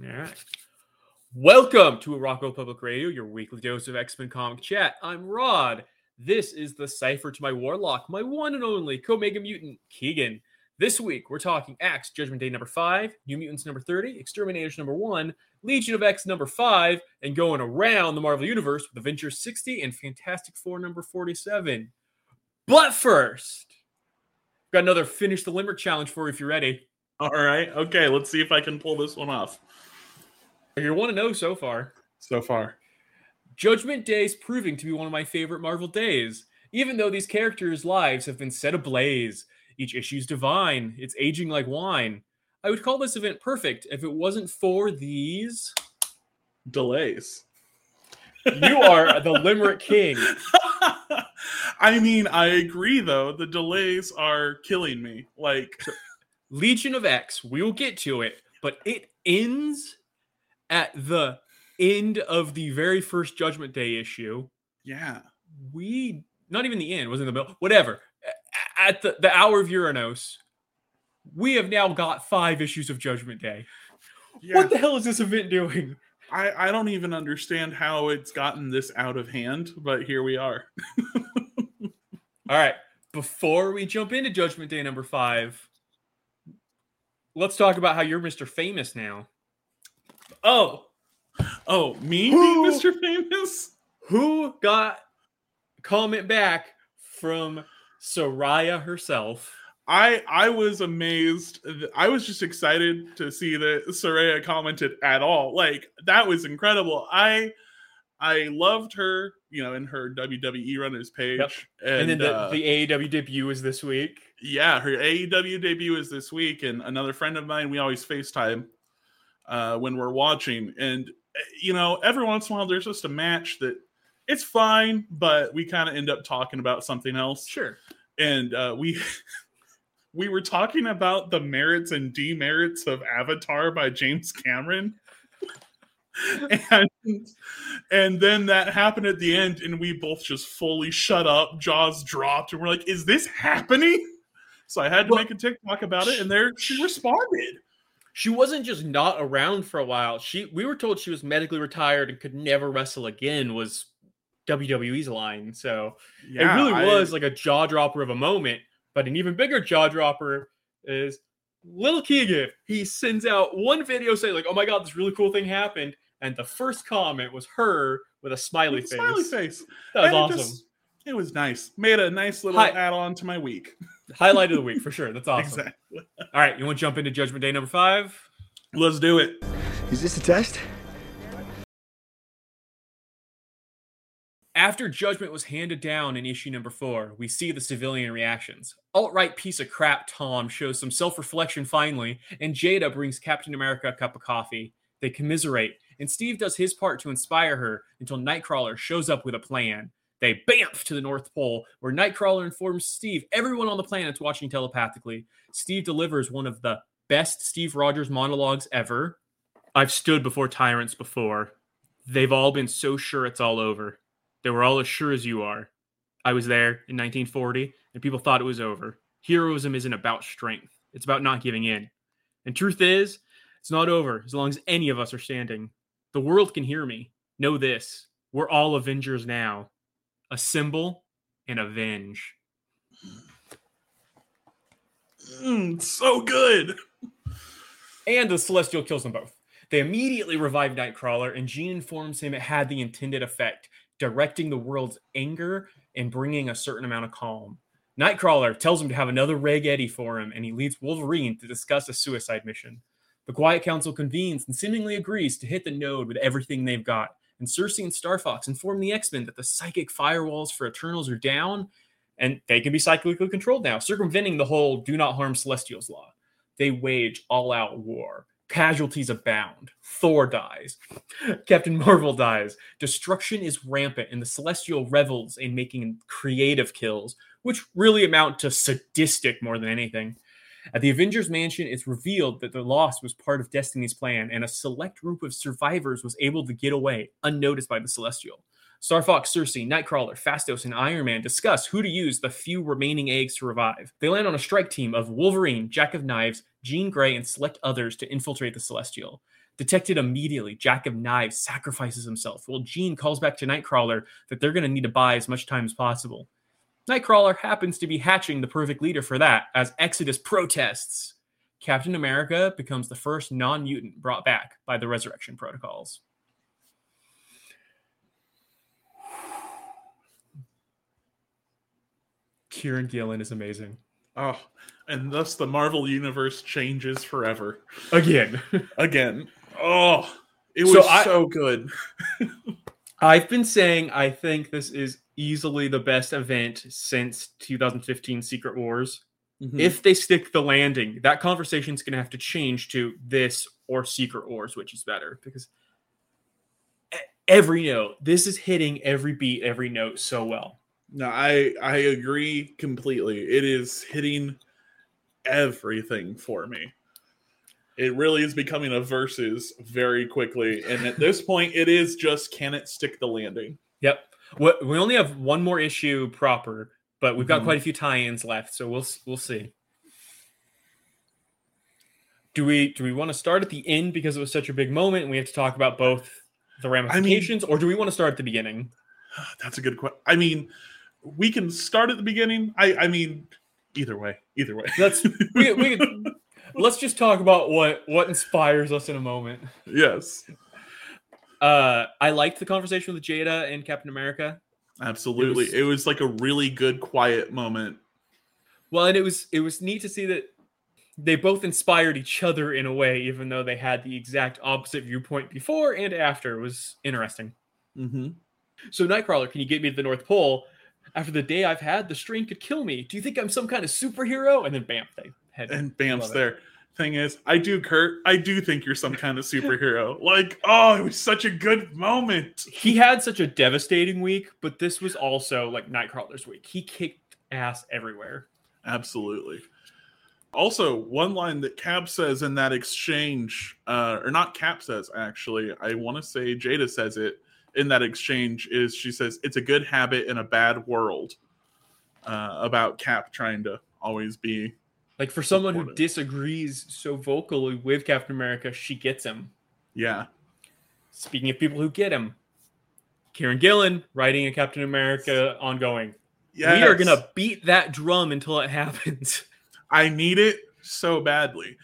All right. Welcome to Arakko Public Radio, your weekly dose of X Men comic chat. I'm Rod. This is the cipher to my warlock, my one and only Comega mutant, Keegan. This week, we're talking Axe Judgment Day number five, New Mutants number 30, X-Terminators number one, Legion of X number five, and going around the Marvel Universe with Avengers 60 and Fantastic Four number 47. But first, got another Finish the Limerick challenge for you if you're ready. All right. Okay. Let's see if I can pull this one off. You want to oh know so far. So far. Judgment Day is proving to be one of my favorite Marvel days, even though these characters' lives have been set ablaze. Each issue's divine, it's aging like wine. I would call this event perfect if it wasn't for these delays. You are the Limerick King. I mean, I agree though. The delays are killing me. Like Legion of X, we will get to it, but it ends at the end of the very first Judgment Day issue. Yeah. We not even the end, was in the middle. Whatever. At the, the hour of Uranos, we have now got five issues of Judgment Day. Yeah. What the hell is this event doing? I, I don't even understand how it's gotten this out of hand, but here we are. All right. Before we jump into Judgment Day number five, let's talk about how you're Mr. Famous now. Oh, oh, me who, being Mr. Famous? Who got comment back from Saraya herself? I I was amazed. I was just excited to see that Saraya commented at all. Like that was incredible. I I loved her, you know, in her WWE runners page. Yep. And, and, then the, uh, the AEW debut is this week. Yeah, her AEW debut is this week. And another friend of mine, we always FaceTime uh, when we're watching. And, eh, you know, every once in a while, there's just a match that it's fine, but we kind of end up talking about something else. Sure. And uh, we. we were talking about the merits and demerits of Avatar by James Cameron. and and then that happened at the end, and we both just fully shut up, jaws dropped, and we're like, "Is this happening?" So I had to well, make a TikTok about it, and there she responded. She wasn't just not around for a while. She we were told she was medically retired and could never wrestle again. Was WWE's line. So yeah, it really I, was like a jaw dropper of a moment. But an even bigger jaw dropper is Little Keegan. He sends out one video saying like, "Oh my god, this really cool thing happened," and the first comment was her with a smiley with face. Smiley face. That was awesome. Just, it was nice. Made a nice little Hi- add-on to my week. Highlight of the week for sure. That's awesome. Exactly. All right, you want to jump into Judgment Day number five? Let's do it. Is this a test? After Judgment was handed down in issue number four, we see the civilian reactions. Alt right piece of crap Tom shows some self reflection finally, and Jada brings Captain America a cup of coffee. They commiserate, and Steve does his part to inspire her until Nightcrawler shows up with a plan. They bamf to the North Pole, where Nightcrawler informs Steve everyone on the planet's watching telepathically. Steve delivers one of the best Steve Rogers monologues ever. I've stood before tyrants before. They've all been so sure it's all over. They were all as sure as you are. I was there in 1940, and people thought it was over. Heroism isn't about strength, it's about not giving in. And truth is, it's not over as long as any of us are standing. The world can hear me. Know this we're all Avengers now. Assemble and avenge. Mm, so good. And the Celestial kills them both. They immediately revive Nightcrawler, and Jean informs him it had the intended effect, directing the world's anger and bringing a certain amount of calm. Nightcrawler tells him to have another Reg Eddie for him, and he leads Wolverine to discuss a suicide mission. The Quiet Council convenes and seemingly agrees to hit the node with everything they've got. And Sersi and Starfox inform the X Men that the psychic firewalls for Eternals are down and they can be psychically controlled now, circumventing the whole do not harm Celestials law. They wage all out war. Casualties abound. Thor dies. Captain Marvel dies. Destruction is rampant, and the Celestial revels in making creative kills, which really amount to sadistic more than anything. At the Avengers Mansion, it's revealed that the loss was part of Destiny's plan, and a select group of survivors was able to get away unnoticed by the Celestial. Starfox, Sersi, Nightcrawler, Phastos, and Iron Man discuss who to use the few remaining eggs to revive. They land on a strike team of Wolverine, Jack of Knives, Jean Grey, and select others to infiltrate the Celestial. Detected immediately, Jack of Knives sacrifices himself. while Jean calls back to Nightcrawler that they're going to need to buy as much time as possible. Nightcrawler happens to be hatching the perfect leader for that as Exodus protests. Captain America becomes the first non mutant brought back by the Resurrection Protocols. Kieron Gillen is amazing. Oh, and thus the Marvel universe changes forever. Again. Again. Oh, it So was I- so good. I've been saying I think this is easily the best event since 2015 Secret Wars. Mhm. If they stick the landing, that conversation is going to have to change to this or Secret Wars, which is better because every note, this is hitting every beat, every note so well. No, I I agree completely. It is hitting everything for me. It really is becoming a versus very quickly, and at this point, it is just can it stick the landing? Yep. We only have one more issue proper, but we've got Mhm. quite a few tie-ins left, so we'll we'll see. Do we do we want to start at the end because it was such a big moment and we have to talk about both the ramifications, or do we want to start at the beginning? That's a good question. I mean, we can start at the beginning. I I mean, either way, either way. Let's we, we let's just talk about what what inspires us in a moment. yes, Uh, I liked the conversation with Jada and Captain America. absolutely. was- It was like a really good quiet moment. Well, and it was it was neat to see that they both inspired each other in a way, even though they had the exact opposite viewpoint before and after. It was interesting. Mm-hmm. So, Nightcrawler, can you get me to the North Pole? After the day I've had, the strain could kill me. Do you think I'm some kind of superhero? And then bam, they had And Bam's Love it. there. Thing is, I do, Kurt. I do think you're some kind of superhero. like, oh, it was such a good moment. he had such a devastating week, but this was also like Nightcrawler's week. He kicked ass everywhere. Absolutely. Also, one line that Cap says in that exchange, uh, or not Cap says actually, I want to say Jada says it in that exchange is she says it's a good habit in a bad world. Uh, about Cap trying to always be Like for someone who disagrees so vocally with Captain America, she gets him. yeah Speaking of people who get him, Kieron Gillen writing a Captain America ongoing. yeah We are gonna beat that drum until it happens. I need it so badly.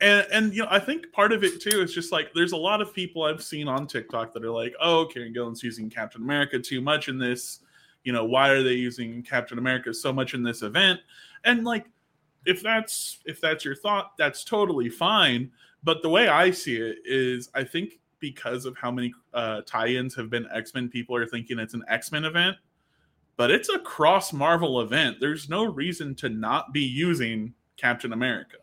And and you know, I think part of it too is just like there's a lot of people I've seen on TikTok that are like, "Oh, Kieron Gillen's using Captain America too much in this. You know, why are they using Captain America so much in this event?" And like if that's if that's your thought, that's totally fine, but the way I see it is I think because of how many uh tie-ins have been X-Men, people are thinking it's an X-Men event but it's a cross Marvel event. There's no reason to not be using Captain America.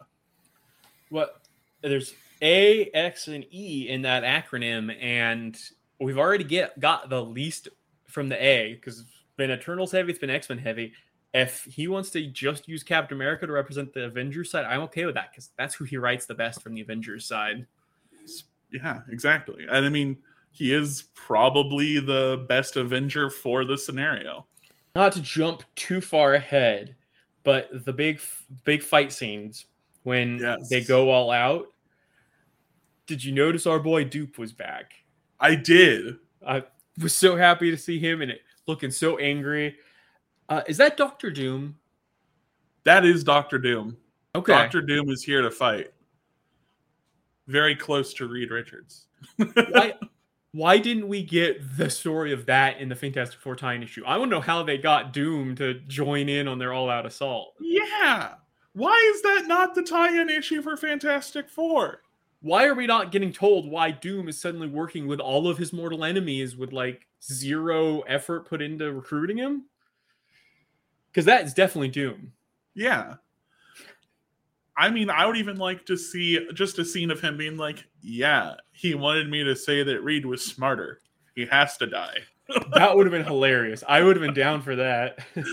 What there's A, X, and E in that acronym, and we've already get got the least from the A because it's been Eternals heavy, it's been X Men heavy. If he wants to just use Captain America to represent the Avengers side, I'm okay with that because that's who he writes the best from the Avengers side. Yeah, exactly. And I mean, he is probably the best Avenger for the scenario. Not to jump too far ahead, but the big big fight scenes when Yes. they go all out. Did you notice our boy Doop was back? I did. I was so happy to see him and it looking so angry. Uh, is that Doctor Doom? That is Doctor Doom. Okay. Doctor Doom is here to fight. Very close to Reed Richards. why, why didn't we get the story of that in the Fantastic Four tie issue? I want to know how they got Doom to join in on their all out assault. Yeah. Why is that not the tie-in issue for Fantastic Four? Why are we not getting told why Doom is suddenly working with all of his mortal enemies with like zero effort put into recruiting him? Because that is definitely Doom. Yeah. I mean, I would even like to see just a scene of him being like, "Yeah, he wanted me to say that Reed was smarter. He has to die." That would have been hilarious. I would have been down for that.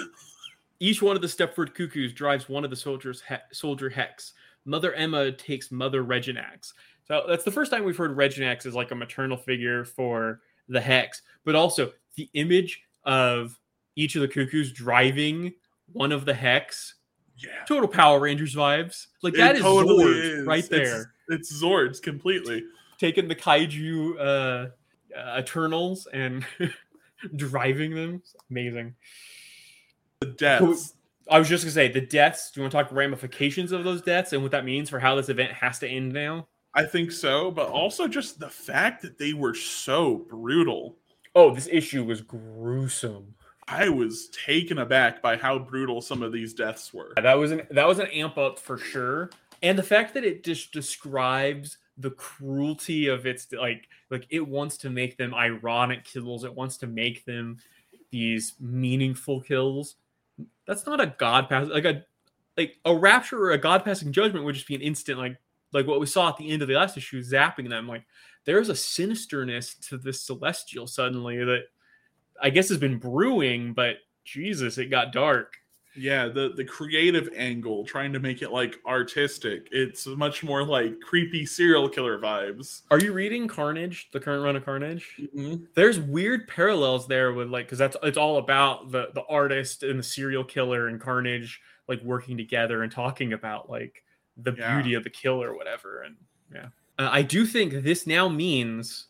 Each one of the Stepford Cuckoos drives one of the soldiers he- soldier hex. Mother Emma takes Mother Reginax. So that's the first time we've heard Reginax as like a maternal figure for the hex, but also the image of each of the cuckoos driving one of the hex. Yeah, Total Power Rangers vibes. Like that It is totally Zord is. right It's- there. It's, Zords completely. taking the kaiju uh, uh Eternals and driving them. It's amazing. The deaths. I was just gonna say the deaths. Do you want to talk ramifications of those deaths and what that means for how this event has to end now? I think so, but also just the fact that they were so brutal. Oh, this issue was gruesome. I was taken aback by how brutal some of these deaths were. That was an that was an amp up for sure, and the fact that it just describes the cruelty of its like like it wants to make them ironic kills. It wants to make them these meaningful kills. That's not a god pass like a like a rapture or a god passing judgment would just be an instant like like what we saw at the end of the last issue zapping them like there's a sinisterness to this celestial suddenly that I guess has been brewing, but Jesus, it got dark. Yeah, the the creative angle, trying to make it like artistic. It's much more like creepy serial killer vibes. Are you reading Carnage, the current run of Carnage? Mm-hmm. There's weird parallels there with like because that's it's all about the the artist and the serial killer and Carnage like working together and talking about like the Yeah. beauty of the kill or whatever. And yeah, uh, I do think this now means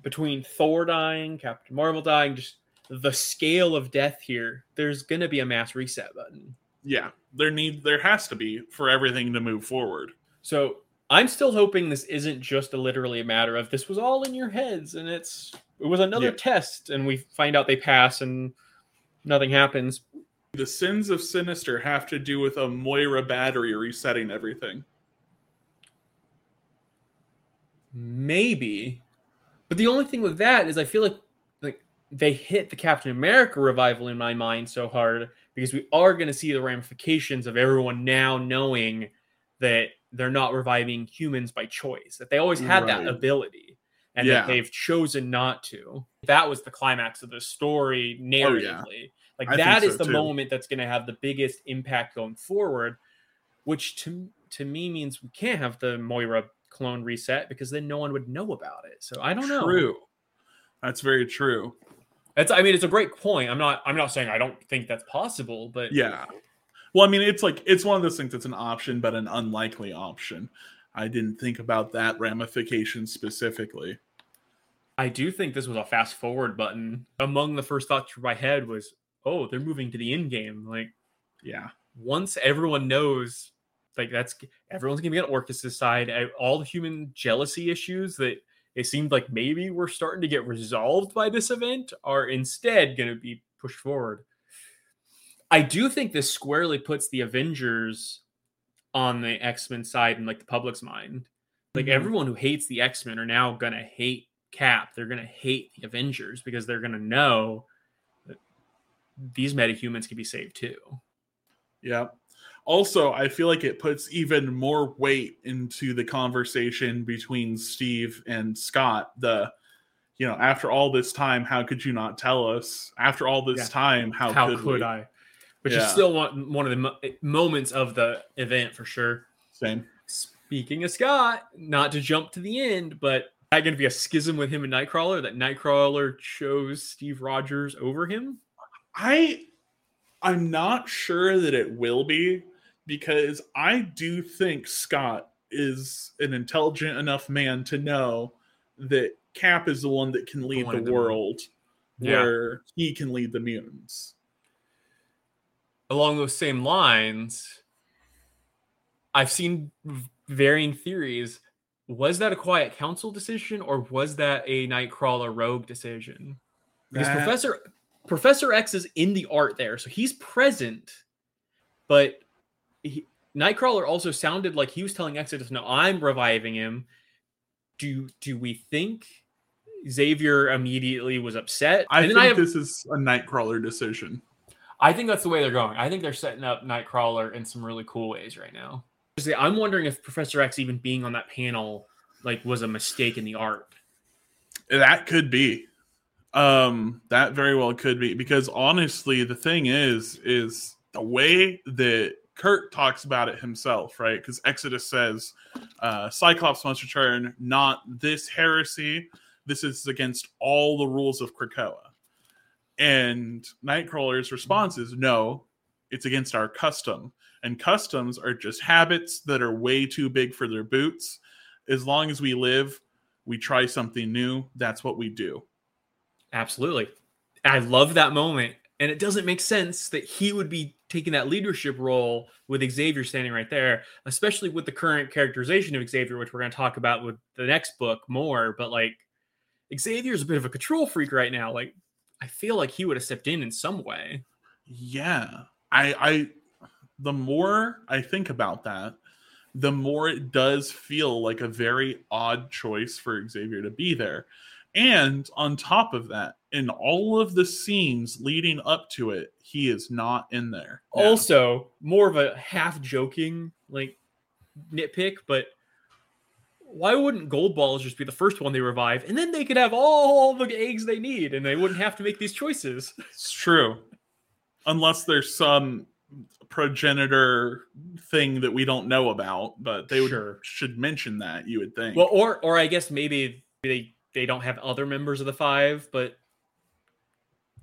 between Thor dying, Captain Marvel dying, just the scale of death here. There's gonna be a mass reset button. Yeah, there need there has to be for everything to move forward. So I'm still hoping this isn't just a literally a matter of this was all in your heads and it's it was another Yeah. test and we find out they pass and nothing happens. The sins of Sinister have to do with a Moira battery resetting everything. Maybe. But the only thing with that is I feel like they hit the Captain America revival in my mind so hard because we are going to see the ramifications of everyone now knowing that they're not reviving humans by choice. That they always had that ability and Yeah. that they've chosen not to. That was the climax of the story oh, narratively. Like I that is so, the too. moment that's going to have the biggest impact going forward, which to to me means we can't have the Moira clone reset because then no one would know about it. So I don't know. True. That's very true. It's I mean it's a great point. I'm not I'm not saying I don't think that's possible, but Yeah. Well, I mean, it's like it's one of those things that's an option, but an unlikely option. I didn't think about that ramification specifically. I do think this was a fast forward button. Among the first thoughts through my head was, oh, they're moving to the end game. Like Yeah. once everyone knows, like that's everyone's gonna be on Orchis's side. All the human jealousy issues that it seemed like maybe we're starting to get resolved by this event are instead gonna be pushed forward. I do think this squarely puts the Avengers on the X-Men side in like the public's mind. Like Mhm. everyone who hates the X-Men are now gonna hate Cap. They're gonna hate the Avengers because they're gonna know that these metahumans can be saved too. Yeah. Also, I feel like it puts even more weight into the conversation between Steve and Scott. The, you know, after all this time, how could you not tell us? After all this Yeah. time, how, how could, could? I? Which is Yeah. still one one of the mo- moments of the event for sure. Same. Speaking of Scott, not to jump to the end, but that going to be a schism with him and Nightcrawler that Nightcrawler chose Steve Rogers over him. I I'm not sure that it will be because I do think Scott is an intelligent enough man to know that Cap is the one that can lead the world Yeah. where he can lead the mutants. Along those same lines, I've seen varying theories. Was that a Quiet Council decision, or was that a Nightcrawler Rogue decision? Because That- Professor Professor X is in the art there, so he's present. But he, Nightcrawler also sounded like he was telling Exodus, "No, I'm reviving him." Do do we think Xavier immediately was upset? I and think I have, this is a Nightcrawler decision. I think that's the way they're going. I think they're setting up Nightcrawler in some really cool ways right now. I'm wondering if Professor X even being on that panel like was a mistake in the art. That could be. Um, that very well could be because honestly, the thing is, is the way that Kurt talks about it himself, right? Because Exodus says uh, Cyclops must return, not this heresy. This is against all the rules of Krakoa. And Nightcrawler's response is no, it's against our custom. And customs are just habits that are way too big for their boots. As long as we live, we try something new. That's what we do. Absolutely. I love that moment. And it doesn't make sense that he would be taking that leadership role with Xavier standing right there, especially with the current characterization of Xavier, which we're going to talk about with the next book more. But like, Xavier's a bit of a control freak right now. Like, I feel like he would have stepped in in some way. Yeah. I, I, the more I think about that, the more it does feel like a very odd choice for Xavier to be there. And on top of that, in all of the scenes leading up to it, he is not in there. now. Also, more of a half joking like nitpick, but why wouldn't Goldballs just be the first one they revive, and then they could have all the eggs they need, and they wouldn't have to make these choices? It's true. Unless there's some progenitor thing that we don't know about, but they would, should mention that, you would think. Well, or or I guess maybe they they don't have other members of the five, but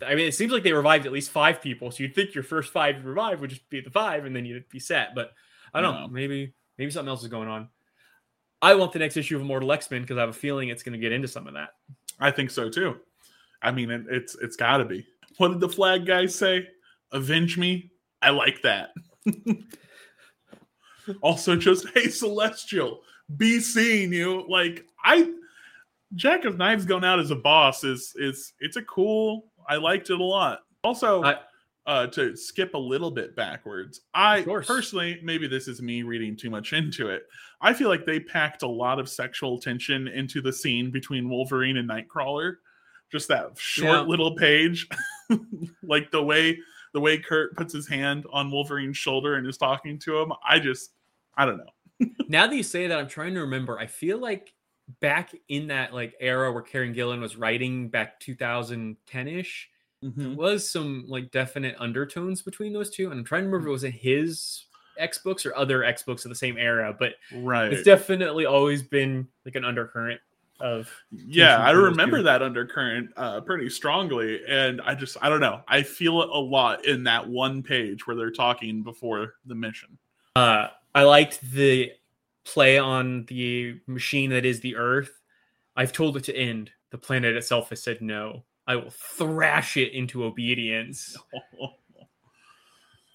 I mean, it seems like they revived at least five people, so you'd think your first five revived would just be the five, and then you'd be set. But I don't No. know. Maybe maybe something else is going on. I want the next issue of Immortal X Men because I have a feeling it's going to get into some of that. I think so too. I mean, it, it's it's got to be. What did the flag guy say? Avenge me. I like that. also, just hey, Celestial, be seeing you. Like I, Jack of Knives going out as a boss is is it's a cool. I liked it a lot. Also, I- uh, to skip a little bit backwards, I personally, maybe this is me reading too much into it. I feel like they packed a lot of sexual tension into the scene between Wolverine and Nightcrawler. Just that short Yeah. little page, like the way the way Kurt puts his hand on Wolverine's shoulder and is talking to him. I just, I don't know. now that you say that, I'm trying to remember. I feel like back in that like era where Kieron Gillen was writing back 2010 ish, there was some like definite undertones between those two. And I'm trying to remember was it his X books or other X books of the same era, but Right. it's definitely always been like an undercurrent of yeah, I remember that undercurrent uh, pretty strongly, and I just, I don't know. I feel it a lot in that one page where they're talking before the mission. uh I liked the play on the machine that is the Earth. I've told it to end. The planet itself has said no. I will thrash it into obedience.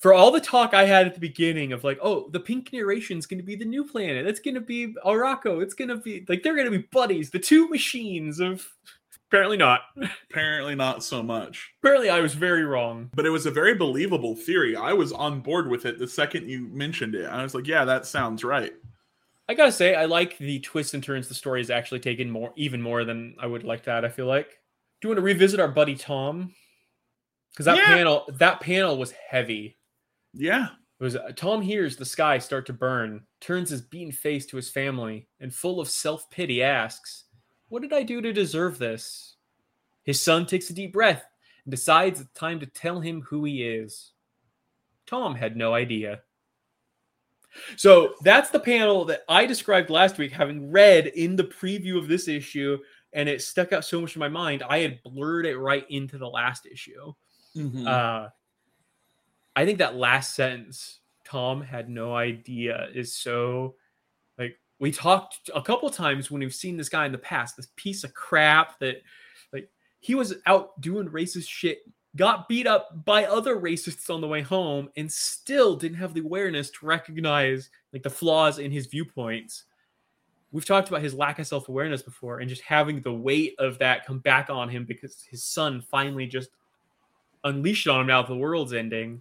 for all the talk I had at the beginning of like, oh, the pink narration is going to be the new planet. That's going to be Arakko. It's going to be like they're going to be buddies, the two machines of. Apparently not. Apparently, not so much. Apparently, I was very wrong. But it was a very believable theory. I was on board with it the second you mentioned it. I was like, yeah, that sounds right. I gotta say, I like the twists and turns the story has actually taken more, even more than I would like that. I feel like. Do you want to revisit our buddy Tom? Because that Yeah. panel, that panel was heavy. Yeah. It was uh, Tom hears the sky start to burn, turns his beaten face to his family, and full of self pity asks, What did I do to deserve this? His son takes a deep breath and decides it's time to tell him who he is. Tom had no idea. So that's the panel that I described last week, having read in the preview of this issue, and it stuck out so much in my mind. I had blurred it right into the last issue. Mhm. Uh, I think that last sentence, Tom had no idea, is so like we talked a couple times when we've seen this guy in the past, this piece of crap that like he was out doing racist shit, got beat up by other racists on the way home, and still didn't have the awareness to recognize like the flaws in his viewpoints. We've talked about his lack of self awareness before, and just having the weight of that come back on him because his son finally just unleashed on him now that the world's ending.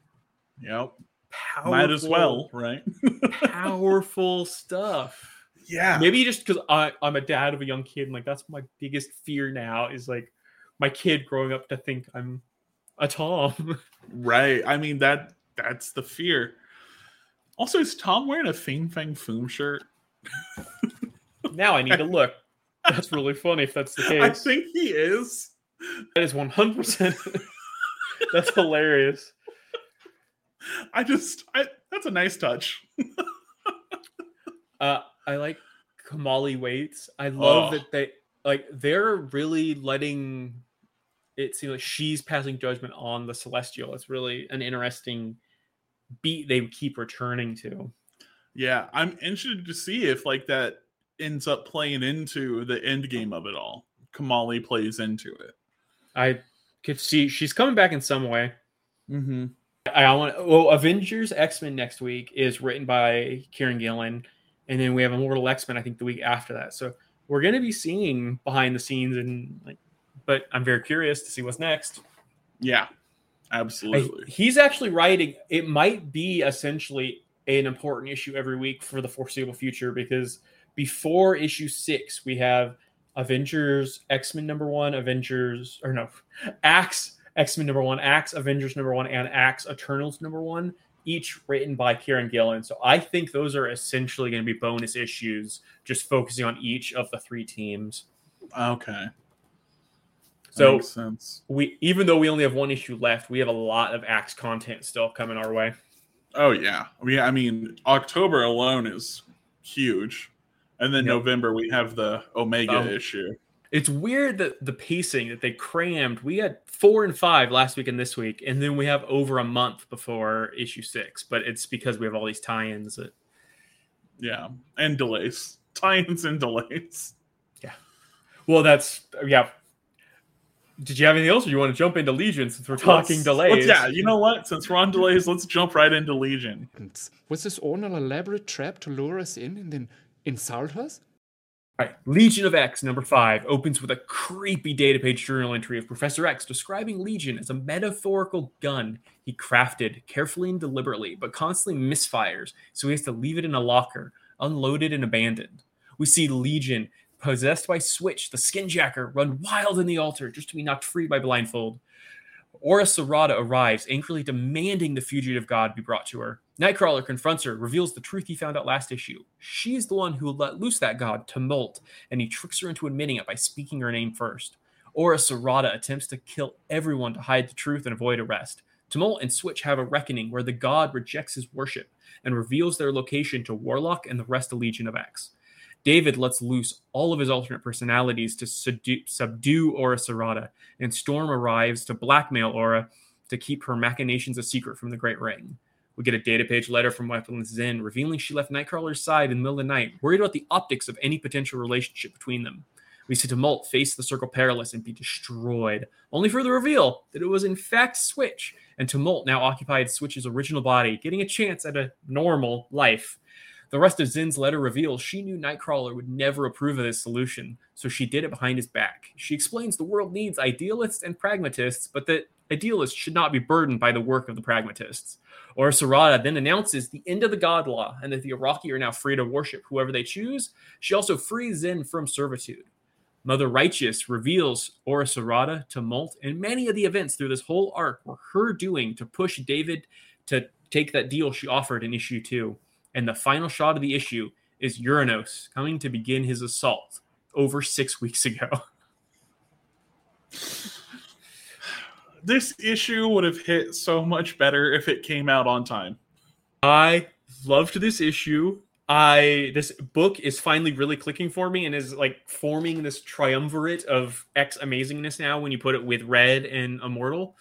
yep. Powerful, Might as well, right? powerful stuff. Yeah. Maybe just because I'm a dad of a young kid, and like that's my biggest fear now is like my kid growing up to think I'm a Tom. Right. I mean that that's the fear. Also, is Tom wearing a Fing Fang Foom shirt? now I need to look. That's really funny if that's the case. I think he is. That is 100%. that's hilarious. I just I that's a nice touch. Uh, I like Kamali Waits. I love Oh. that they like they're really letting it seems like she's passing judgment on the Celestial. It's really an interesting beat they keep returning to. Yeah, I'm interested to see if like that ends up playing into the end game of it all. Kamali plays into it. I could see she's coming back in some way. Mm-hmm. I want well, Avengers X Men next week is written by Kieron Gillen, and then we have Immortal X Men I think the week after that. So we're going to be seeing behind the scenes and like, but I'm very curious to see what's next. Yeah, absolutely. I, he's actually writing. It might be essentially an important issue every week for the foreseeable future because before issue six we have Avengers X Men number one, Avengers or no, Axe X Men number one, Axe Avengers number one, and Axe Eternals number one, each written by Kieron Gillen. So I think those are essentially going to be bonus issues, just focusing on each of the three teams. Okay. So we even though we only have one issue left, we have a lot of Axe content still coming our way. Oh yeah. We I mean October alone is huge. And then yep. November we have the Omega um, issue. It's weird that the pacing that they crammed. We had four and five last week and this week, and then we have over a month before issue six. But it's because we have all these tie-ins that, yeah, and delays, tie-ins and delays. Yeah. Well, that's yeah. Did you have anything else, or you want to jump into Legion since we're talking let's, delays? Let's, yeah, you know what? Since we're on delays, let's jump right into Legion. Was this all an elaborate trap to lure us in and then insult us? All right, Legion of X number five opens with a creepy data page journal entry of Professor X describing Legion as a metaphorical gun he crafted carefully and deliberately, but constantly misfires, so he has to leave it in a locker, unloaded and abandoned. We see Legion, possessed by Switch, the skinjacker, run wild in the altar just to be knocked free by Blindfold. Ora Serrata arrives, angrily demanding the fugitive god be brought to her. Nightcrawler confronts her, reveals the truth he found out last issue. She's the one who let loose that god, Tumult, and he tricks her into admitting it by speaking her name first. Ora Serrata attempts to kill everyone to hide the truth and avoid arrest. Tumult and Switch have a reckoning where the god rejects his worship and reveals their location to Warlock and the rest of Legion of X. David lets loose all of his alternate personalities to subdue, subdue Ora Serrata, and Storm arrives to blackmail Ora to keep her machinations a secret from the Great Ring. We get a data page letter from Weapons Zen revealing she left Nightcrawler's side in the middle of the night, worried about the optics of any potential relationship between them. We see Tumult face the Circle Perilous and be destroyed, only for the reveal that it was in fact Switch, and Tumult now occupied Switch's original body, getting a chance at a normal life. The rest of Zen's letter reveals she knew Nightcrawler would never approve of this solution, so she did it behind his back. She explains the world needs idealists and pragmatists, but that idealists should not be burdened by the work of the pragmatists. Ora Serrata then announces the end of the God Law and that the Arakkii are now free to worship whoever they choose. She also frees Zen from servitude. Mother Righteous reveals Ora Serrata, Tumult, and many of the events through this whole arc were her doing to push David to take that deal she offered in issue two. And the final shot of the issue is Uranos coming to begin his assault over six weeks ago. this issue would have hit so much better if it came out on time. I loved this issue. I this book is finally really clicking for me and is like forming this triumvirate of X amazingness now when you put it with Red and Immortal.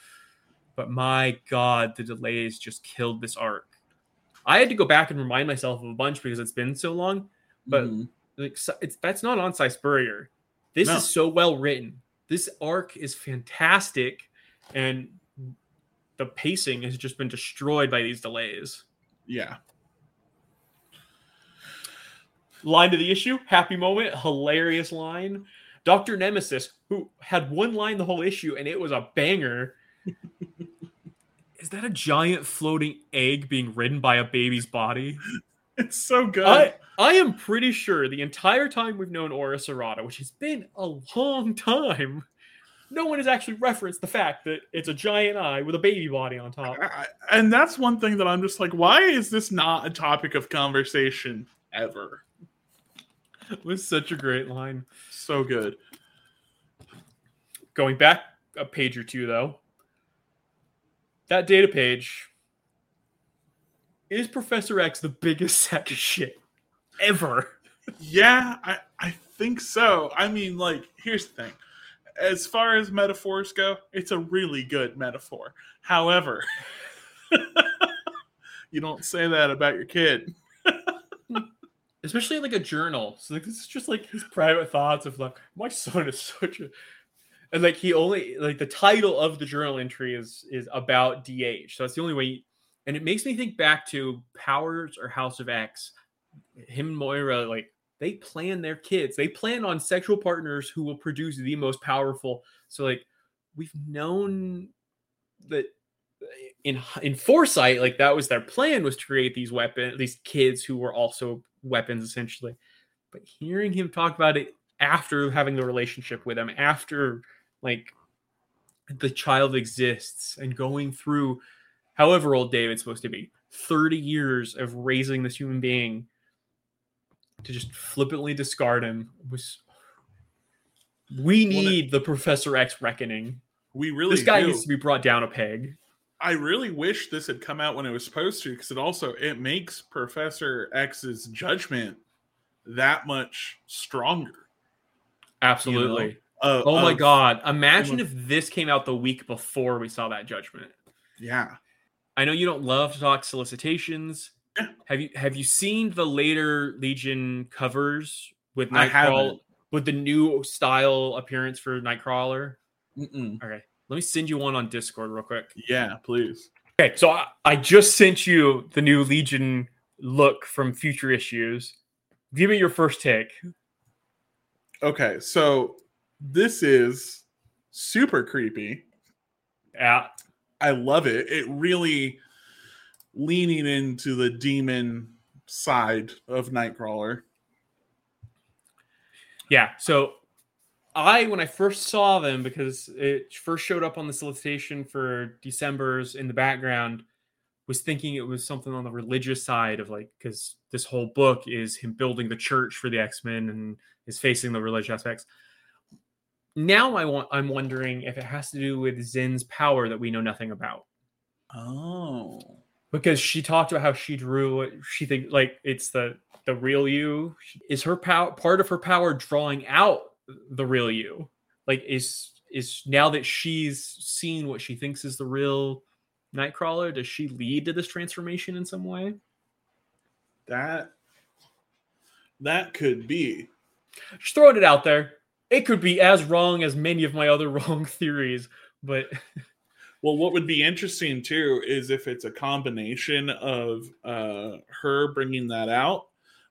But my god, the delays just killed this arc. I had to go back and remind myself of a bunch because it's been so long. But mm. like it's that's not on Si Spurrier. This no. is so well written. This arc is fantastic and the pacing has just been destroyed by these delays. Yeah. Line to the issue, happy moment, hilarious line. Dr. Nemesis, who had one line the whole issue and it was a banger. Is that a giant floating egg being ridden by a baby's body? It's so good. I, I am pretty sure the entire time we've known Ora Serrata, which has been a long time, no one has actually referenced the fact that it's a giant eye with a baby body on top. And that's one thing that I'm just like, why is this not a topic of conversation ever? It was such a great line. So good. Going back a page or two, though, that data page is Professor X the biggest sack of shit ever. Yeah, I, I think so. I mean, like, here's the thing as far as metaphors go, it's a really good metaphor. However, you don't say that about your kid. especially like a journal. So like this is just like his private thoughts of like my son is such a and like he only like the title of the journal entry is is about DH. So that's the only way and it makes me think back to Powers or House of X. Him and Moira like they plan their kids. They plan on sexual partners who will produce the most powerful. So like we've known that uh, in in foresight like that was their plan was to create these weapons these kids who were also weapons essentially but hearing him talk about it after having the relationship with him after like the child exists and going through however old david's supposed to be 30 years of raising this human being to just flippantly discard him was we need the professor x reckoning We really this guy do. needs to be brought down a peg I really wish this had come out when it was supposed to because it also it makes Professor X's judgment that much stronger. absolutely Uh, Oh my of- god! Imagine if this came out the week before we saw that judgment. Yeah. I know you don't love to talk solicitations. Yeah. Have you have you seen the later Legion covers with Nightcrawler with the new style appearance for Nightcrawler? Mm-mm. Okay, let me send you one on Discord real quick. Yeah, please. Okay, so I, I just sent you the new Legion look from future issues. Give me your first take. Okay, so this is super creepy. Yeah, I love it. It really leaning into the demon side of Nightcrawler. Yeah. So I, when I first saw them, because it first showed up on the solicitation for December's in the background, was thinking it was something on the religious side of like, because this whole book is him building the church for the X Men and is facing the religious aspects. Now I want, I'm wondering if it has to do with Zin's power that we know nothing about Oh. because she talked about how she drew. She think like it's the the real you. Is her power part of her power drawing out the real you? Like is is now that she's seen what she thinks is the real Nightcrawler, does she lead to this transformation in some way? That that could be. Just throwing it out there. It could be as wrong as many of my other wrong theories, but Well, what would be interesting too is if it's a combination of uh, her bringing that out,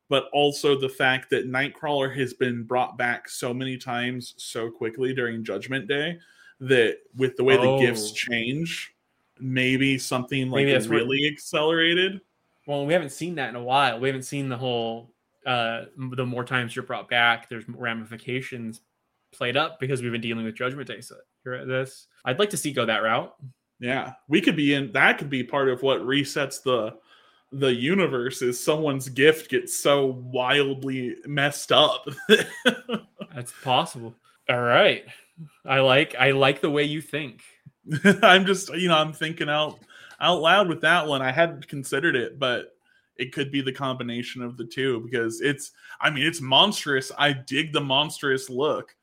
but also the fact that Nightcrawler has been brought back so many times so quickly during Judgment Day that with the way Oh. the gifts change, maybe something like Maybe that's what- really accelerated. well, we haven't seen that in a while. We haven't seen the whole uh the more times you're brought back, there's ramifications played up because we've been dealing with Judgment Day. So you're at this. I'd like to see go that route. Yeah, we could be in. That could be part of what resets the the universe. Is someone's gift gets so wildly messed up. That's possible. All right. I like I like the way you think. I'm just, you know, I'm thinking out out loud with that one. I hadn't considered it, but it could be the combination of the two because it's. I mean, it's monstrous. I dig the monstrous look.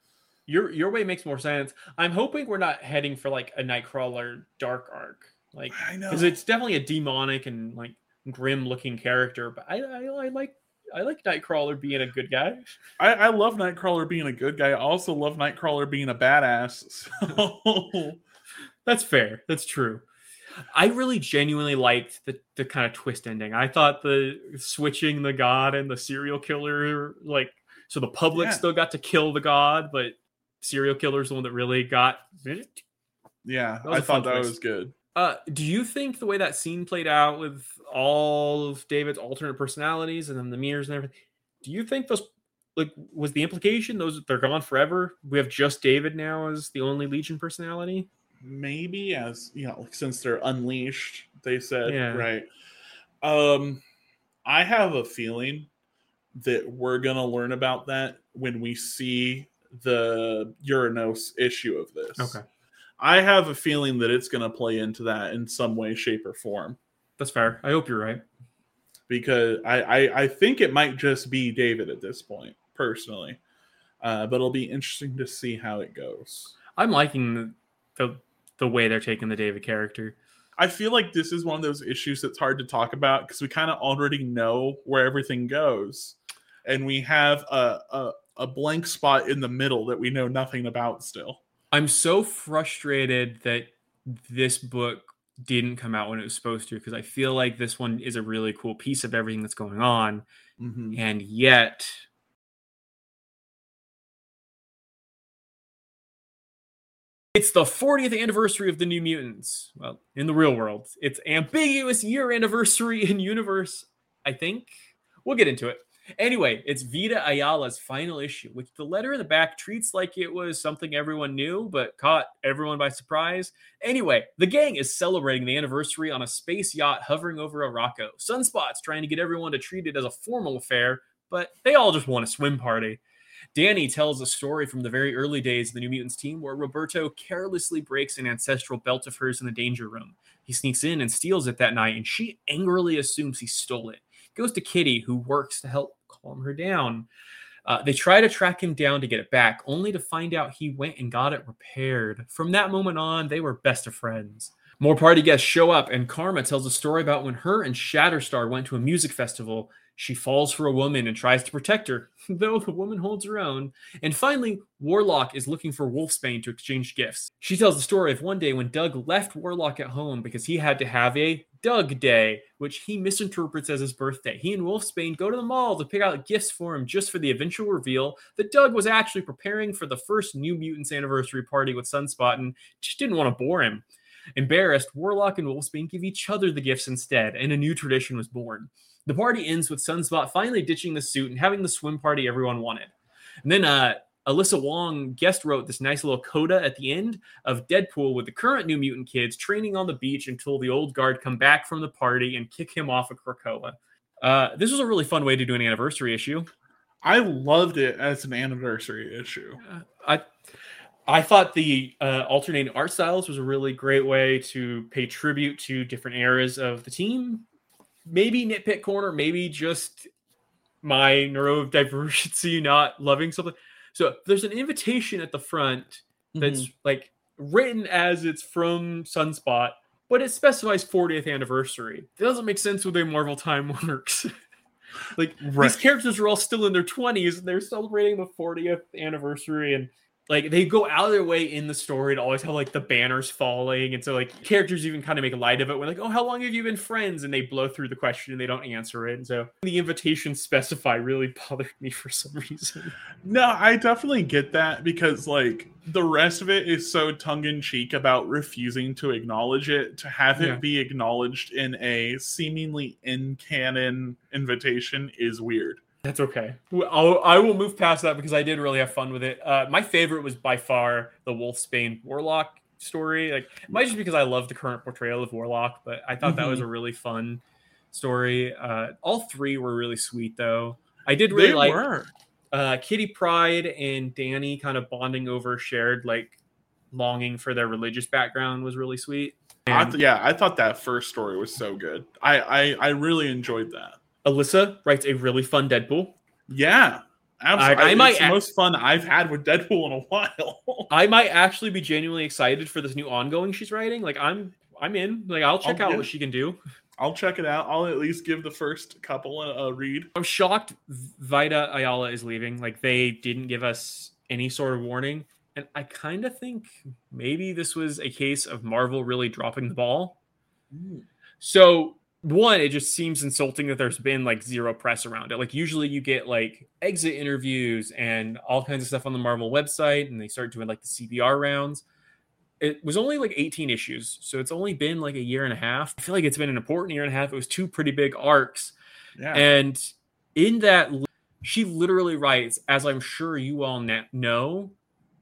Your your way makes more sense. I'm hoping we're not heading for like a Nightcrawler dark arc. Like I know. because it's definitely a demonic and like grim looking character, but I, I I like I like Nightcrawler being a good guy. I, I love Nightcrawler being a good guy. I also love Nightcrawler being a badass. So That's fair. That's true. I really genuinely liked the, the kind of twist ending. I thought the switching the god and the serial killer, like, so the public Yeah. still got to kill the god, but serial killer's the one that really got. yeah, was I a fun thought that twist. was good. Uh, do you think the way that scene played out with all of David's alternate personalities and then the mirrors and everything, do you think those, like, was the implication those they're gone forever? We have just David now as the only Legion personality? maybe as you know since they're unleashed they said Yeah. right um i have a feeling that we're gonna learn about that when we see the uranos issue of this Okay. i have a feeling that it's gonna play into that in some way shape or form That's fair. I hope you're right. because i i, I think it might just be david at this point personally uh, but it'll be interesting to see how it goes I'm liking the, the the way they're taking the David character. I feel like this is one of those issues that's hard to talk about because we kind of already know where everything goes. and we have a, a a blank spot in the middle that we know nothing about still. I'm so frustrated that this book didn't come out when it was supposed to because I feel like this one is a really cool piece of everything that's going on. Mhm. And yet, it's the 40th anniversary of the New Mutants. Well, in the real world, it's ambiguous year anniversary in universe, I think. We'll get into it. Anyway, it's Vita Ayala's final issue, which the letter in the back treats like it was something everyone knew, but caught everyone by surprise. Anyway, the gang is celebrating the anniversary on a space yacht hovering over Arakko. Sunspot's trying to get everyone to treat it as a formal affair, but they all just want a swim party. Danny tells a story from the very early days of the New Mutants team where Roberto carelessly breaks an ancestral belt of hers in the danger room. He sneaks in and steals it that night, and she angrily assumes he stole it. Goes to Kitty, who works to help calm her down. Uh, they try to track him down to get it back, only to find out he went and got it repaired. From that moment on, they were best of friends. More party guests show up, and Karma tells a story about when her and Shatterstar went to a music festival. She falls for a woman and tries to protect her, though the woman holds her own. And finally, Warlock is looking for Wolfsbane to exchange gifts. She tells the story of one day when Doug left Warlock at home because he had to have a Doug Day, which he misinterprets as his birthday. He and Wolfsbane go to the mall to pick out gifts for him just for the eventual reveal that Doug was actually preparing for the first New Mutants anniversary party with Sunspot and just didn't want to bore him. Embarrassed, Warlock and Wolfsbane give each other the gifts instead, and a new tradition was born. The party ends with Sunspot finally ditching the suit and having the swim party everyone wanted. And then uh, Alyssa Wong guest wrote this nice little coda at the end of Deadpool with the current New Mutant kids training on the beach until the old guard come back from the party and kick him off of Krakoa. Uh, this was a really fun way to do an anniversary issue. I loved it as an anniversary issue. Uh, I I thought the uh, alternating art styles was a really great way to pay tribute to different eras of the team. Maybe nitpick corner, maybe just my neurodivergency not loving something. So there's an invitation at the front that's mm-hmm. like written as it's from Sunspot, but it specifies 40th anniversary. It doesn't make sense with the way Marvel time works. like Right. these characters are all still in their 20s and they're celebrating the 40th anniversary and like they go out of their way in the story to always have like the banners falling and so like characters even kind of make light of it we're like oh how long have you been friends and they blow through the question and they don't answer it and so the invitation specify really bothered me for some reason No, I definitely get that because like the rest of it is so tongue in cheek about refusing to acknowledge it. To have it Yeah. be acknowledged in a seemingly in canon invitation is weird. That's okay. I'll, I will move past that because I did really have fun with it. Uh, my favorite was by far the Wolfsbane Warlock story. Like, it might just because I love the current portrayal of Warlock, but I thought that was a really fun story. Uh, all three were really sweet, though. I did really they like were. uh, Kitty Pryde and Danny kind of bonding over shared like longing for their religious background was really sweet. I th- yeah, I thought that first story was so good. I, I I really enjoyed that. Alyssa writes a really fun Deadpool. Yeah, absolutely. I might it's the most fun I've had with Deadpool in a while. I might actually be genuinely excited for this new ongoing she's writing. Like I'm I'm in. Like I'll check Oh, out what she can do. I'll check it out. I'll at least give the first couple a, a read. I'm shocked Vita Ayala is leaving. Like they didn't give us any sort of warning. And I kind of think maybe this was a case of Marvel really dropping the ball. Mm. So one, it just seems insulting that there's been like zero press around it. Like usually you get like exit interviews and all kinds of stuff on the Marvel website, and they start doing like the CBR rounds. It was only like 18 issues, so it's only been like a year and a half. I feel like it's been an important year and a half. It was two pretty big arcs, Yeah, and in that, she literally writes, as I'm sure you all know.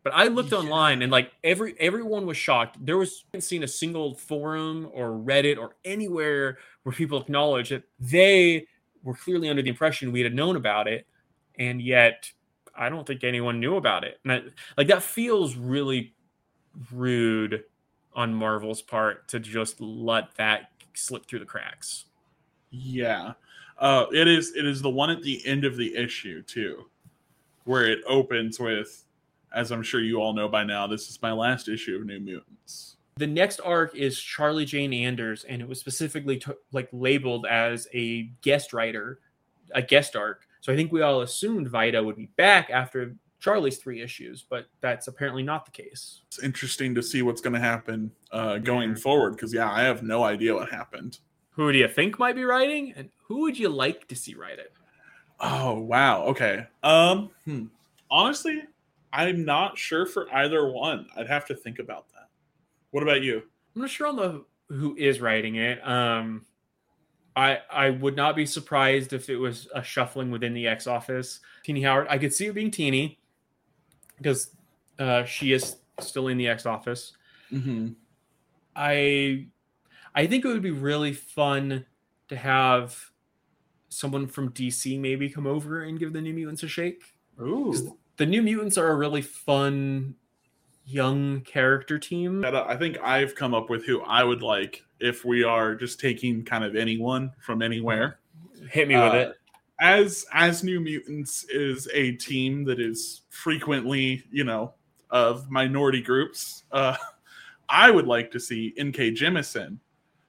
But I looked Yeah. online and like every everyone was shocked. There was I haven't seen a single forum or Reddit or anywhere where people acknowledge that they were clearly under the impression we had known about it, and yet I don't think anyone knew about it. And I, like that feels really rude on Marvel's part to just let that slip through the cracks. Yeah. Uh, it is it is the one at the end of the issue too, where it opens with, as I'm sure you all know by now, this is my last issue of New Mutants. The next arc is Charlie Jane Anders, and it was specifically to, like labeled as a guest writer, a guest arc. So I think we all assumed Vita would be back after Charlie's three issues, but that's apparently not the case. It's interesting to see what's going to happen uh, going Yeah. forward because yeah, I have no idea what happened. Who do you think might be writing, and who would you like to see write it? Oh wow. Okay. Um. hmm. Honestly, I'm not sure for either one. I'd have to think about that. What about you? I'm not sure on the who is writing it. Um, I I would not be surprised if it was a shuffling within the X office. Teeny Howard, I could see it being Teeny because uh, she is still in the X office. Mm-hmm. I I think it would be really fun to have someone from DC maybe come over and give the New Mutants a shake. Ooh. The New Mutants are a really fun young character team. I think I've come up with who I would like if we are just taking kind of anyone from anywhere. Hit me with Uh, it. As as New Mutants is a team that is frequently, you know, of minority groups, uh, I would like to see N.K. Jemisin,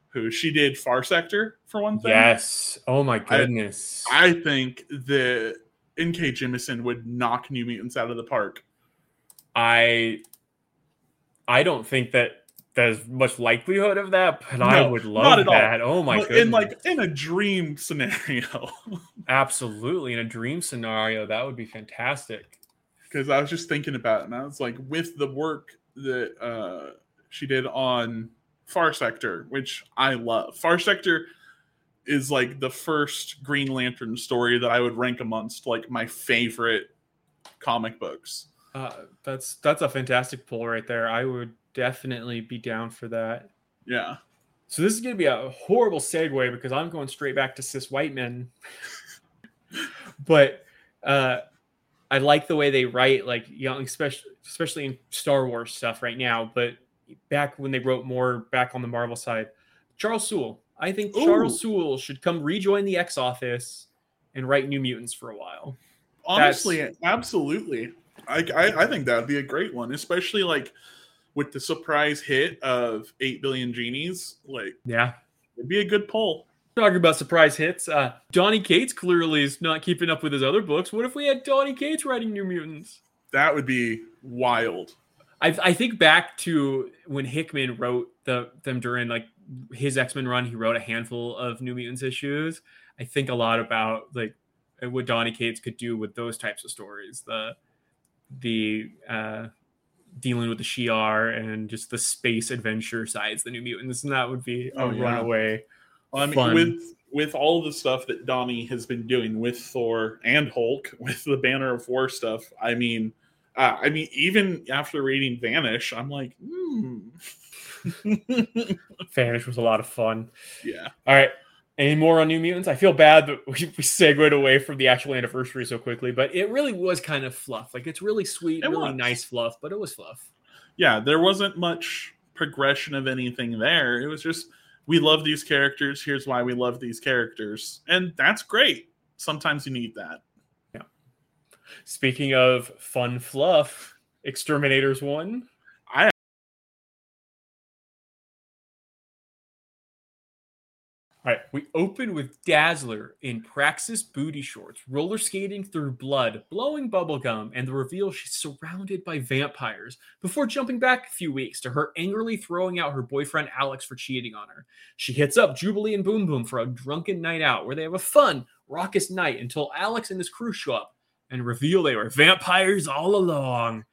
who she did Far Sector for one thing. Yes. Oh my goodness. I think that N.K. Jemisin would knock New Mutants out of the park. I I don't think that there's much likelihood of that, but I No, would not love at all. that. Oh my goodness. in like in a dream scenario. Absolutely. In a dream scenario, that would be fantastic. because I was just thinking about it, and I was like, with the work that uh, she did on Far Sector, which I love. Far Sector is like the first Green Lantern story that I would rank amongst like my favorite comic books. Uh, that's that's a fantastic pull right there. I would definitely be down for that. Yeah, So this is going to be a horrible segue because I'm going straight back to cis white men. but uh, I like the way they write, like young, especially especially in Star Wars stuff right now. But back when they wrote more back on the Marvel side, Charles Soule. I think Charles Ooh. Soule should come rejoin the X Office and write New Mutants for a while. honestly, absolutely. I, I I think that would be a great one, especially like with the surprise hit of eight billion genies. Like Yeah. it'd be a good poll. Talking about surprise hits, uh, Donny Cates clearly is not keeping up with his other books. What if we had Donny Cates writing New Mutants? That would be wild. I, I think back to when Hickman wrote the them during like his X Men run. He wrote a handful of New Mutants issues. I think a lot about like what Donny Cates could do with those types of stories. The the uh, dealing with the Shi'ar and just the space adventure sides, the New Mutants, and that would be a Oh, yeah. runaway. Well, I mean, fun. with with all the stuff that Donny has been doing with Thor and Hulk, with the Banner of War stuff, I mean, uh, I mean, even after reading Vanish, I'm like, hmm. Vanish was a lot of fun. yeah. All right. Any more on New Mutants? I feel bad that we, we segued away from the actual anniversary so quickly, but it really was kind of fluff. Like it's really sweet, It really was. nice fluff, but it was fluff. yeah, there wasn't much progression of anything there. It was just we love these characters. Here's why we love these characters, and that's great. Sometimes you need that. Speaking of fun fluff, X-Terminators one. I- All right, we open with Dazzler in Praxis booty shorts, roller skating through blood, blowing bubblegum, and the reveal she's surrounded by vampires before jumping back a few weeks to her angrily throwing out her boyfriend Alex for cheating on her. She hits up Jubilee and Boom Boom for a drunken night out where they have a fun, raucous night until Alex and his crew show up and reveal they were vampires all along.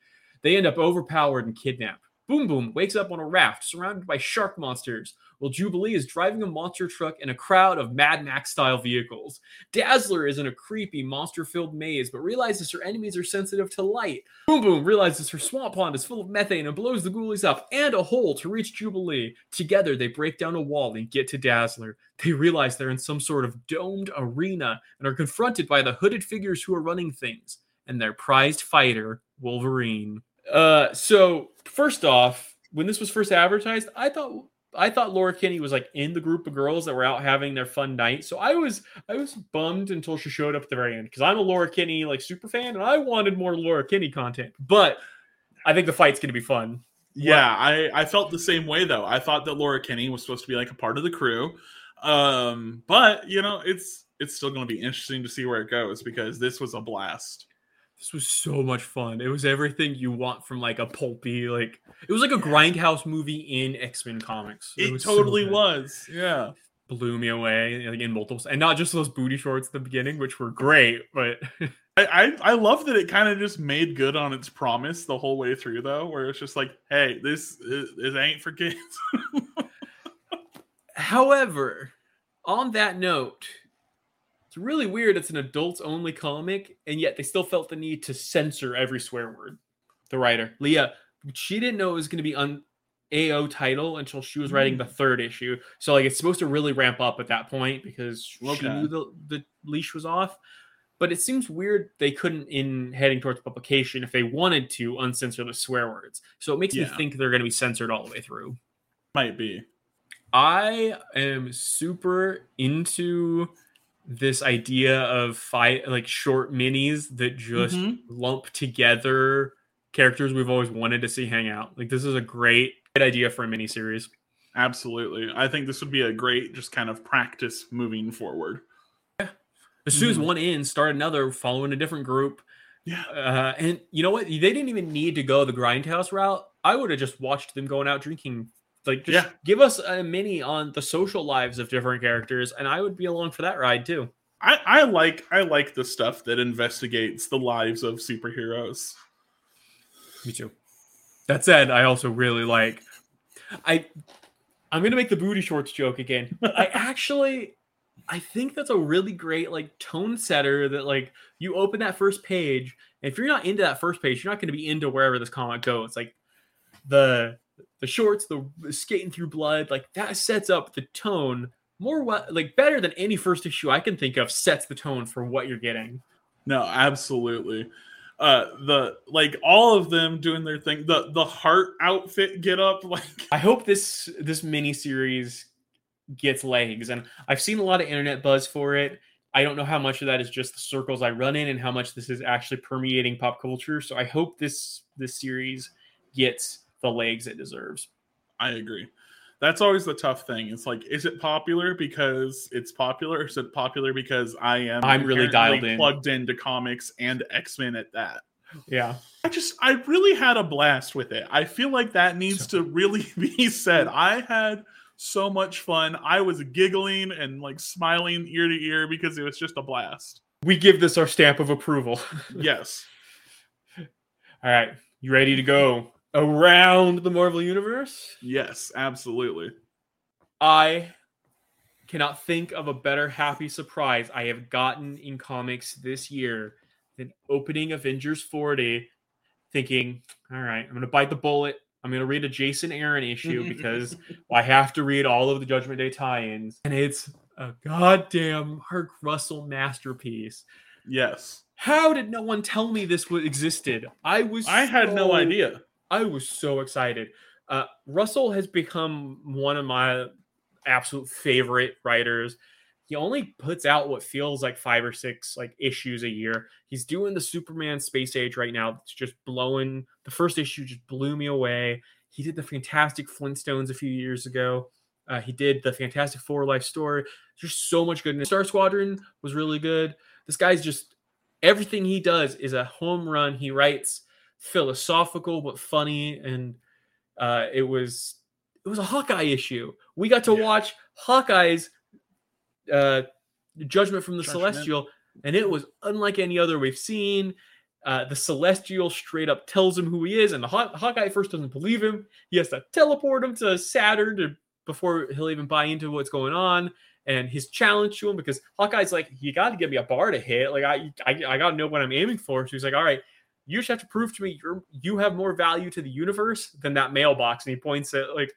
They end up overpowered and kidnapped. Boom Boom wakes up on a raft surrounded by shark monsters, while Jubilee is driving a monster truck in a crowd of Mad Max style vehicles. Dazzler is in a creepy, monster filled maze, but realizes her enemies are sensitive to light. Boom Boom realizes her swamp pond is full of methane and blows the ghoulies up and a hole to reach Jubilee. Together, they break down a wall and get to Dazzler. They realize they're in some sort of domed arena and are confronted by the hooded figures who are running things and their prized fighter, Wolverine. Uh, so first off, when this was first advertised, I thought I thought Laura Kinney was like in the group of girls that were out having their fun night. So I was I was bummed until she showed up at the very end because I'm a Laura Kinney like super fan and I wanted more Laura Kinney content. But I think the fight's gonna be fun. Yeah, I, I felt the same way though. I thought that Laura Kinney was supposed to be like a part of the crew. Um, but you know, it's it's still going to be interesting to see where it goes because this was a blast. This was so much fun. It was everything you want from like a pulpy, like it was like a grindhouse movie in X Men comics. It, was totally good. was. Yeah. Blew me away like, in multiple, and not just those booty shorts at the beginning, which were great, but I, I, I love that it kind of just made good on its promise the whole way through, though, where it's just like, hey, this is, this ain't for kids. However, on that note, it's really weird. It's an adults only comic, and yet they still felt the need to censor every swear word. The writer, Leah, she didn't know it was going to be on AO title until she was writing the hmm. third issue. So, like, it's supposed to really ramp up at that point because she Okay. knew the, the leash was off. But it seems weird they couldn't, in heading towards publication, if they wanted to, uncensor the swear words. So it makes me think they're going to be censored all the way through. Might be. I am super into this idea of fight like short minis that just Mhm. lump together characters we've always wanted to see hang out. Like this is a great, great idea for a miniseries. Absolutely. I think this would be a great just kind of practice moving forward. As soon as Mhm. one ends, start another, following a different group. Yeah. Uh, and you know what? They didn't even need to go the grindhouse route. I would have just watched them going out drinking. Like, just Yeah. give us a mini on the social lives of different characters, and I would be along for that ride too. I, I like I like the stuff that investigates the lives of superheroes. Me too. That said, I also really like I I'm gonna make the booty shorts joke again. I actually I think that's a really great like tone setter that like you open that first page, and if you're not into that first page, you're not gonna be into wherever this comic goes. Like the the shorts, the, the skating through blood, like that sets up the tone more what like better than any first issue I can think of sets the tone for what you're getting. No, absolutely. Uh the like all of them doing their thing. The the heart outfit get up like I hope this this mini series gets legs, and I've seen a lot of internet buzz for it. I don't know how much of that is just the circles I run in, and how much this is actually permeating pop culture. So I hope this this series gets the legs it deserves. I agree. That's always the tough thing. It's like, is it popular because it's popular, or is it popular because I am I'm really dialed in. plugged into comics and X Men at that? Yeah, I just, I really had a blast with it. I feel like that needs to really be said. I had so much fun. I was giggling and like smiling ear to ear because it was just a blast. we give this our stamp of approval. Yes. All right, you ready to go around the Marvel universe? Yes, absolutely. I cannot think of a better happy surprise I have gotten in comics this year than opening Avengers 40, thinking, all right, I'm going to bite the bullet. I'm going to read a Jason Aaron issue because I have to read all of the Judgment Day tie ins. And it's a goddamn Mark Russell masterpiece. Yes. How did no one tell me this existed? I was I had no idea. I was so excited. Uh, Russell has become one of my absolute favorite writers. He only puts out what feels like five or six like issues a year. He's doing the Superman Space Age right now. It's just blowing. The first issue just blew me away. He did the Fantastic Flintstones a few years ago. Uh, he did the Fantastic Four life story. There's so much goodness. Star Squadron was really good. This guy's just everything he does is a home run. He writes philosophical but funny and uh it was it was a hawkeye issue we got to Yeah. watch hawkeye's uh judgment from the Judgment. celestial and it was unlike any other we've seen uh the celestial straight up tells him who he is and the Haw- hawkeye first doesn't believe him he has to teleport him to saturn to, before he'll even buy into what's going on and his challenge to him because Hawkeye's like, you got to give me a bar to hit. Like I, I, I got to know what I'm aiming for. So he's like, all right, you just have to prove to me you're you have more value to the universe than that mailbox. And he points at like,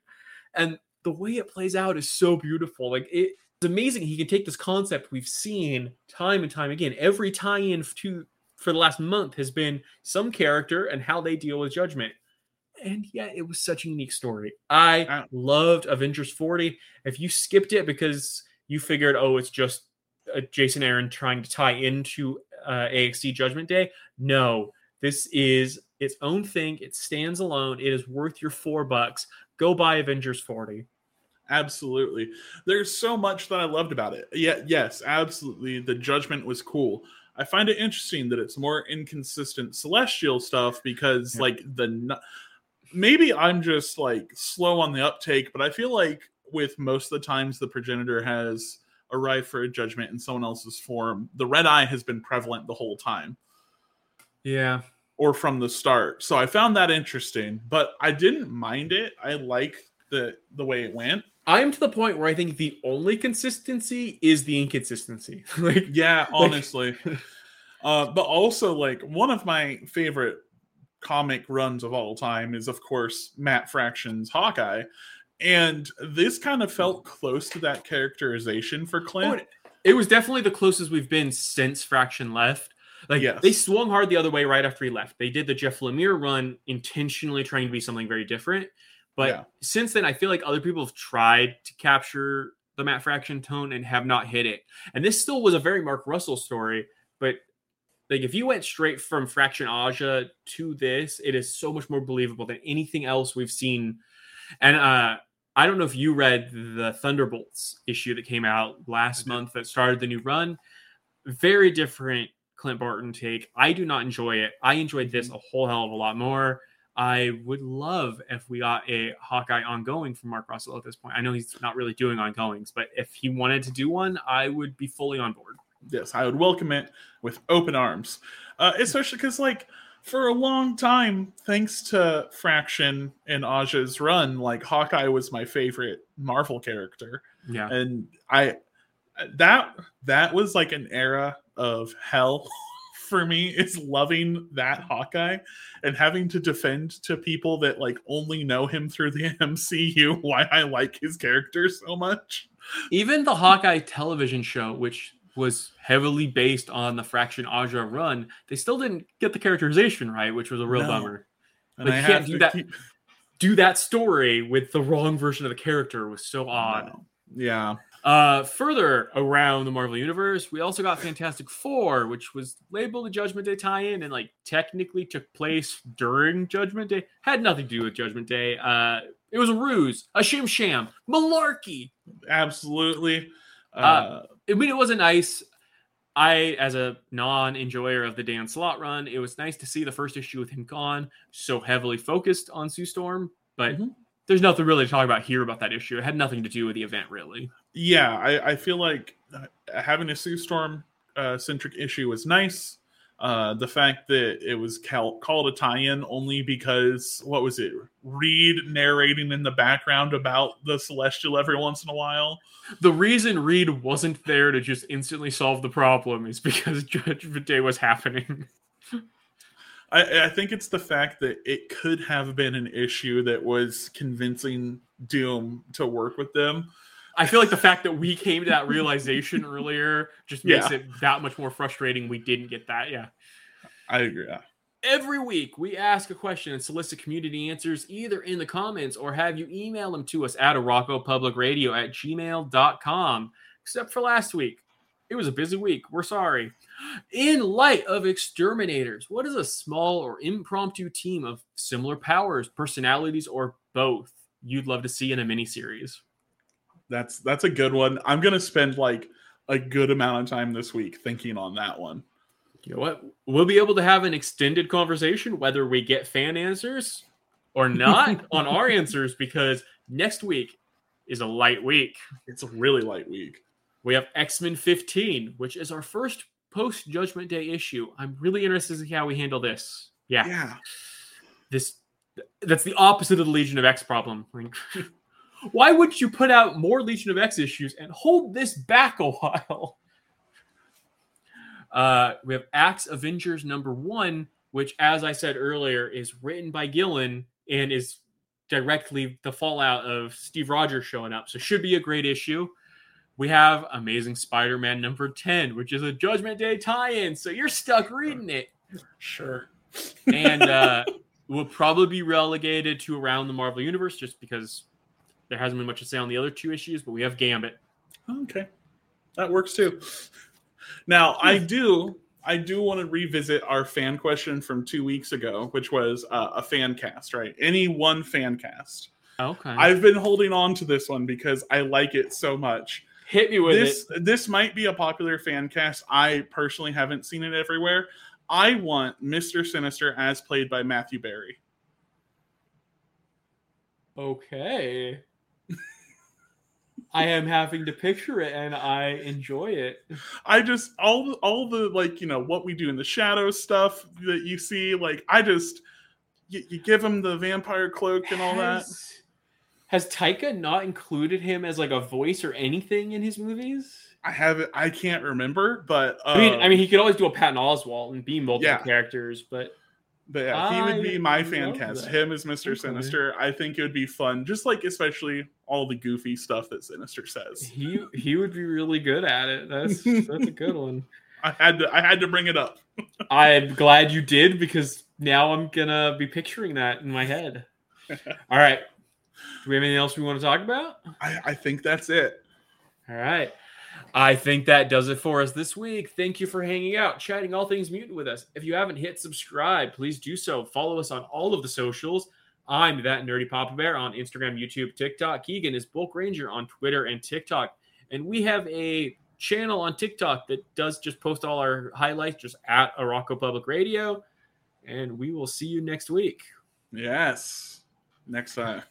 and the way it plays out is so beautiful. Like it, it's amazing. He can take this concept we've seen time and time again. Every tie-in to for the last month has been some character and how they deal with judgment. And yeah, it was such a unique story. I Ah. loved Avengers 40. If you skipped it because you figured, oh, it's just uh, Jason Aaron trying to tie into uh, AXE Judgment Day, no, this is its own thing. It stands alone. It is worth your four bucks. Go buy Avengers 40. Absolutely. There's so much that I loved about it. Yeah, yes, absolutely. The judgment was cool. I find it interesting that it's more inconsistent celestial stuff because Yeah. like the maybe I'm just like slow on the uptake, but I feel like with most of the times the progenitor has arrived for a judgment in someone else's form, the red eye has been prevalent the whole time Yeah. or from the start. So I found that interesting, but I didn't mind it. I like the the way it went. I am to the point where I think the only consistency is the inconsistency. like, Yeah, honestly. uh, but also, like, one of my favorite comic runs of all time is, of course, Matt Fraction's Hawkeye. And this kind of felt close to that characterization for oh, Clint. it, it was definitely the closest we've been since Fraction left. Like Yes. they swung hard the other way right after he left. They did the Jeff Lemire run intentionally trying to be something very different. But Yeah. since then, I feel like other people have tried to capture the Matt Fraction tone and have not hit it. And this still was a very Mark Russell story, but like if you went straight from Fraction Aja to this, it is so much more believable than anything else we've seen. And uh I don't know if you read the Thunderbolts issue that came out last month that started the new run. Very different Clint Barton take. I do not enjoy it. I enjoyed this a whole hell of a lot more. I would love if we got a Hawkeye ongoing from Mark Russell at this point. I know he's not really doing ongoings, but if he wanted to do one, I would be fully on board. Yes, I would welcome it with open arms. Uh, especially because, like, for a long time, thanks to Fraction and Aja's run, like, Hawkeye was my favorite Marvel character. Yeah. and i that that was like an era of hell for me is loving that hawkeye and having to defend to people that like only know him through the mcu why i like his character so much Even the Hawkeye television show, which was heavily based on the Fraction Aja run, they still didn't get the characterization right, which was a real No. bummer. and Like, i you can't do that. keep Do that story with the wrong version of the character was so odd. Yeah Uh, further around the Marvel Universe, we also got Fantastic Four, which was labeled a Judgment Day tie-in and like technically took place during Judgment Day. Had nothing to do with Judgment Day. Uh, it was a ruse, a shim sham, malarkey. absolutely uh, Uh, I mean, it wasn't nice. I, as a non-enjoyer of the Dan Slott run, it was nice to see the first issue with him gone, so heavily focused on Sue Storm. But Mhm. there's nothing really to talk about here about that issue. It had nothing to do with the event, really. Yeah i, I feel like uh, having a sue storm uh, centric issue was nice. Uh, the fact that it was cal- called a tie-in only because what was it reed narrating in the background about the celestial every once in a while? The reason Reed wasn't there to just instantly solve the problem is because Judgment Day was happening. I, I think it's the fact that it could have been an issue that was convincing doom to work with them I feel like the fact that we came to that realization earlier just makes Yeah. it that much more frustrating. We didn't get that. Yeah. i agree yeah. Every week, we ask a question and solicit community answers either in the comments or have you email them to us at Radio at gmail.com. Except for last week. It was a busy week. We're sorry. In light of X-Terminators, what is a small or impromptu team of similar powers, personalities, or both you'd love to see in a miniseries? That's that's a good one i'm gonna spend like a good amount of time this week thinking on that one You know what? We'll be able to have an extended conversation whether we get fan answers or not on our answers because next week is a light week. it's a really light week We have X Men 15, which is our first post Judgment Day issue. I'm really interested to see how we handle this. Yeah, yeah this that's the opposite of the Legion of X problem. Why would you put out more Legion of X issues and hold this back a while? Uh, we have Axe Avengers number one, which, as I said earlier, is written by Gillen and is directly the fallout of Steve Rogers showing up. So should be a great issue. We have Amazing Spider-Man number 10, which is a Judgment Day tie-in. So you're stuck reading it. sure And uh will probably be relegated to around the Marvel Universe just because there hasn't been much to say on the other two issues, but we have Gambit. Okay, that works too. Now I do, I do want to revisit our fan question from two weeks ago, which was uh, a fan cast, right? Any one fan cast. Okay. I've been holding on to this one because I like it so much. Hit me with This it. this might be a popular fan cast. I personally haven't seen it everywhere. I want Mr. Sinister as played by Matthew Berry. Okay. I am having to picture it and I enjoy it. I just all all the like you know what we do in the shadow stuff that you see. Like I just you, you give him the vampire cloak and all that. Has, has Taika not included him as like a voice or anything in his movies? I have it. I can't remember, but uh, I mean, I mean, he could always do a Patton Oswalt and be multiple Yeah. characters, but But yeah, he would be my fan cast. that. Him as Mr. Okay. Sinister. I think it would be fun. Just like especially all the goofy stuff that Sinister says. he he would be really good at it. That's that's a good one. I had to I had to bring it up. I'm glad you did because now I'm gonna be picturing that in my head. All right. Do we have anything else we want to talk about? I, I think that's it. All right. I think that does it for us this week. Thank you for hanging out, chatting all things mutant with us. If you haven't hit subscribe, please do so. Follow us on all of the socials. I'm that nerdy Papa Bear on Instagram, YouTube, TikTok. Keegan is Bulk Ranger on Twitter and TikTok. And we have a channel on TikTok that does just post all our highlights just at Arakko Public Radio. And we will see you next week. Yes. Next time.